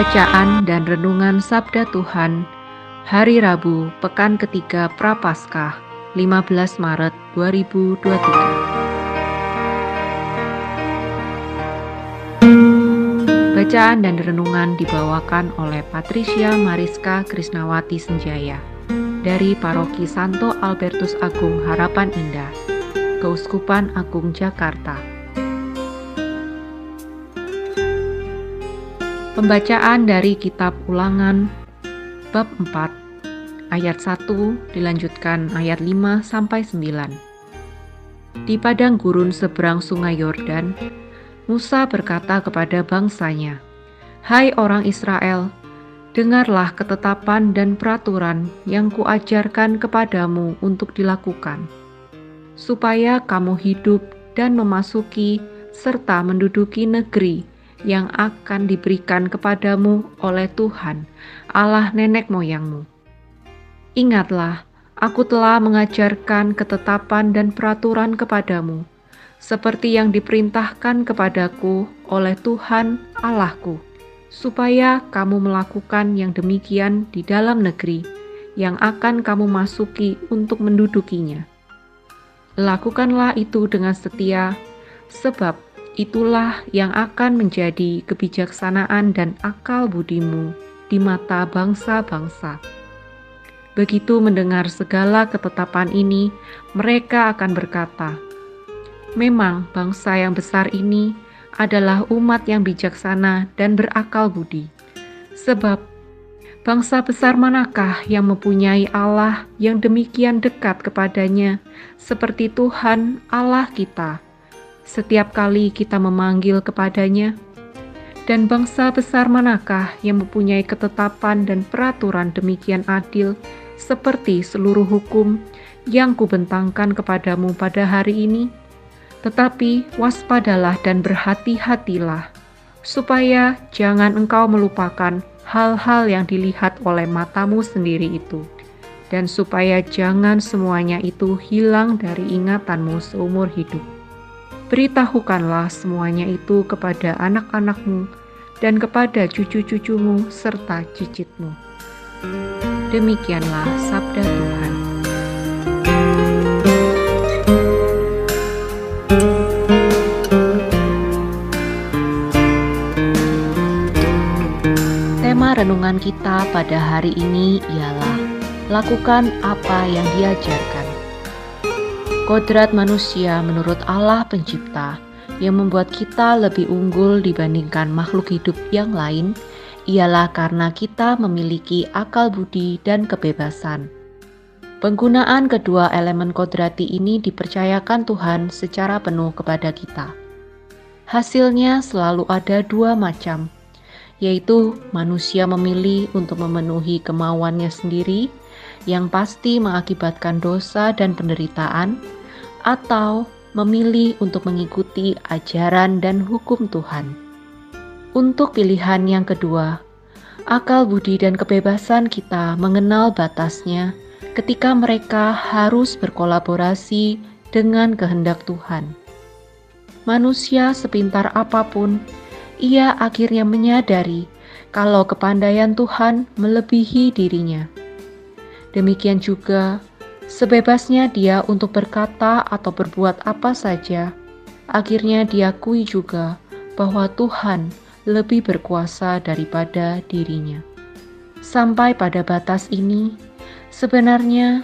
Bacaan dan Renungan Sabda Tuhan Hari Rabu, Pekan ketiga Prapaskah, 15 Maret 2023 Bacaan dan Renungan dibawakan oleh Patricia Mariska Krisnawati Senjaya dari Paroki Santo Albertus Agung Harapan Indah, Keuskupan Agung Jakarta. Pembacaan dari kitab Ulangan bab 4 ayat 1 dilanjutkan ayat 5 sampai 9. Di padang gurun seberang sungai Yordan, Musa berkata kepada bangsanya, "Hai orang Israel, dengarlah ketetapan dan peraturan yang kuajarkan kepadamu untuk dilakukan, supaya kamu hidup dan memasuki serta menduduki negeri yang akan diberikan kepadamu oleh Tuhan, Allah nenek moyangmu. Ingatlah, aku telah mengajarkan ketetapan dan peraturan kepadamu, seperti yang diperintahkan kepadaku oleh Tuhan Allahku, supaya kamu melakukan yang demikian di dalam negeri yang akan kamu masuki untuk mendudukinya. Lakukanlah itu dengan setia, sebab Itulah yang akan menjadi kebijaksanaan dan akal budimu di mata bangsa-bangsa. Begitu mendengar segala ketetapan ini, mereka akan berkata, "Memang bangsa yang besar ini adalah umat yang bijaksana dan berakal budi." Sebab bangsa besar manakah yang mempunyai Allah yang demikian dekat kepadanya, seperti Tuhan Allah kita? Setiap kali kita memanggil kepadanya? Dan bangsa besar manakah yang mempunyai ketetapan dan peraturan demikian adil seperti seluruh hukum yang kubentangkan kepadamu pada hari ini? Tetapi waspadalah dan berhati-hatilah, supaya jangan engkau melupakan hal-hal yang dilihat oleh matamu sendiri itu, dan supaya jangan semuanya itu hilang dari ingatanmu seumur hidup beritahukanlah semuanya itu kepada anak-anakmu dan kepada cucu-cucumu serta cicitmu. Demikianlah sabda Tuhan. Tema renungan kita pada hari ini ialah lakukan apa yang diajarkan. Kodrat manusia menurut Allah Pencipta yang membuat kita lebih unggul dibandingkan makhluk hidup yang lain ialah karena kita memiliki akal budi dan kebebasan. Penggunaan kedua elemen kodrati ini dipercayakan Tuhan secara penuh kepada kita. Hasilnya selalu ada dua macam, yaitu manusia memilih untuk memenuhi kemauannya sendiri, yang pasti mengakibatkan dosa dan penderitaan, atau memilih untuk mengikuti ajaran dan hukum Tuhan. Untuk pilihan yang kedua, akal budi dan kebebasan kita mengenal batasnya ketika mereka harus berkolaborasi dengan kehendak Tuhan. Manusia sepintar apa pun, ia akhirnya menyadari kalau kepandaian Tuhan melebihi dirinya. Demikian juga Sebebasnya dia untuk berkata atau berbuat apa saja, akhirnya diakui juga bahwa Tuhan lebih berkuasa daripada dirinya. Sampai pada batas ini, sebenarnya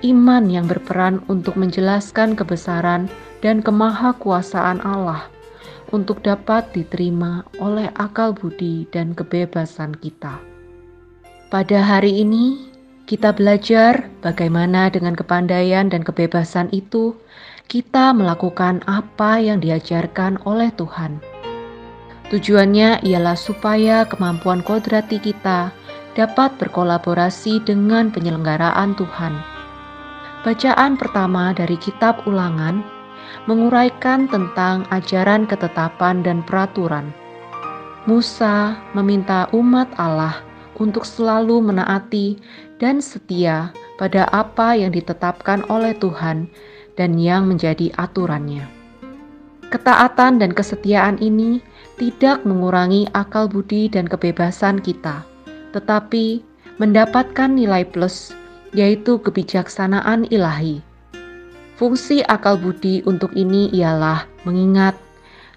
iman yang berperan untuk menjelaskan kebesaran dan kemahakuasaan Allah untuk dapat diterima oleh akal budi dan kebebasan kita. Pada hari ini, Kita belajar bagaimana dengan kepandaian dan kebebasan itu kita melakukan apa yang diajarkan oleh Tuhan. Tujuannya ialah supaya kemampuan kodrati kita dapat berkolaborasi dengan penyelenggaraan Tuhan. Bacaan pertama dari kitab Ulangan menguraikan tentang ajaran ketetapan dan peraturan. Musa meminta umat Allah untuk selalu menaati dan setia pada apa yang ditetapkan oleh Tuhan dan yang menjadi aturannya. Ketaatan dan kesetiaan ini tidak mengurangi akal budi dan kebebasan kita, tetapi mendapatkan nilai plus, yaitu kebijaksanaan ilahi. Fungsi akal budi untuk ini ialah mengingat,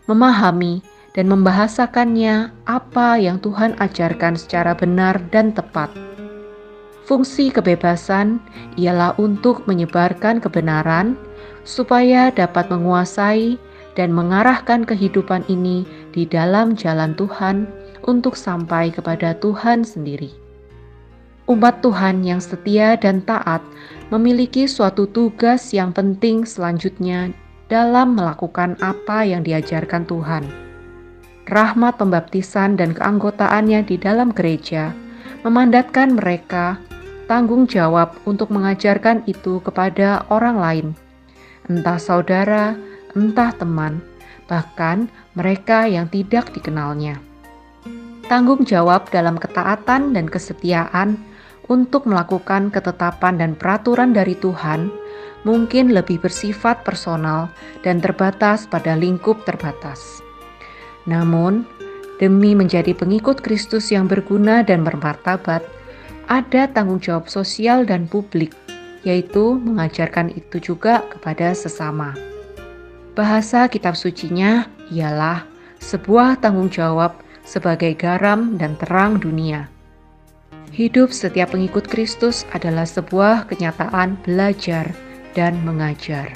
memahami, dan membahasakannya apa yang Tuhan ajarkan secara benar dan tepat Fungsi kebebasan ialah untuk menyebarkan kebenaran supaya dapat menguasai dan mengarahkan kehidupan ini di dalam jalan Tuhan untuk sampai kepada Tuhan sendiri. Umat Tuhan yang setia dan taat memiliki suatu tugas yang penting selanjutnya dalam melakukan apa yang diajarkan Tuhan. Rahmat pembaptisan dan keanggotaannya di dalam gereja memandatkan mereka tanggung jawab untuk mengajarkan itu kepada orang lain, entah saudara, entah teman, bahkan mereka yang tidak dikenalnya. Tanggung jawab dalam ketaatan dan kesetiaan untuk melakukan ketetapan dan peraturan dari Tuhan mungkin lebih bersifat personal dan terbatas pada lingkup terbatas. Namun, demi menjadi pengikut Kristus yang berguna dan bermartabat, ada tanggung jawab sosial dan publik, yaitu mengajarkan itu juga kepada sesama. Bahasa kitab sucinya ialah sebuah tanggung jawab sebagai garam dan terang dunia. Hidup setiap pengikut Kristus adalah sebuah kenyataan belajar dan mengajar.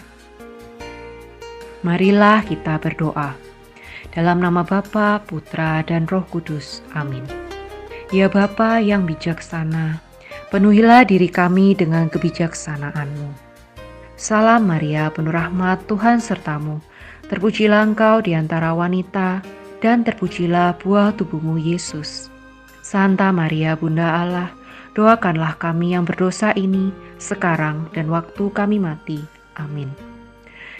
Marilah kita berdoa. Dalam nama Bapa, Putra, dan Roh Kudus. Amin. Ya Bapa yang bijaksana, penuhilah diri kami dengan kebijaksanaan-Mu. Salam Maria, penuh rahmat Tuhan sertamu. Terpujilah engkau di antara wanita, dan terpujilah buah tubuhmu Yesus. Santa Maria Bunda Allah, doakanlah kami yang berdosa ini sekarang dan waktu kami mati. Amin.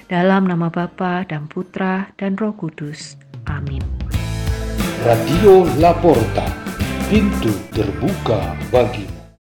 Dalam nama Bapa dan Putra dan Roh Kudus. Amin. Radio Laporta pintu terbuka bagimu.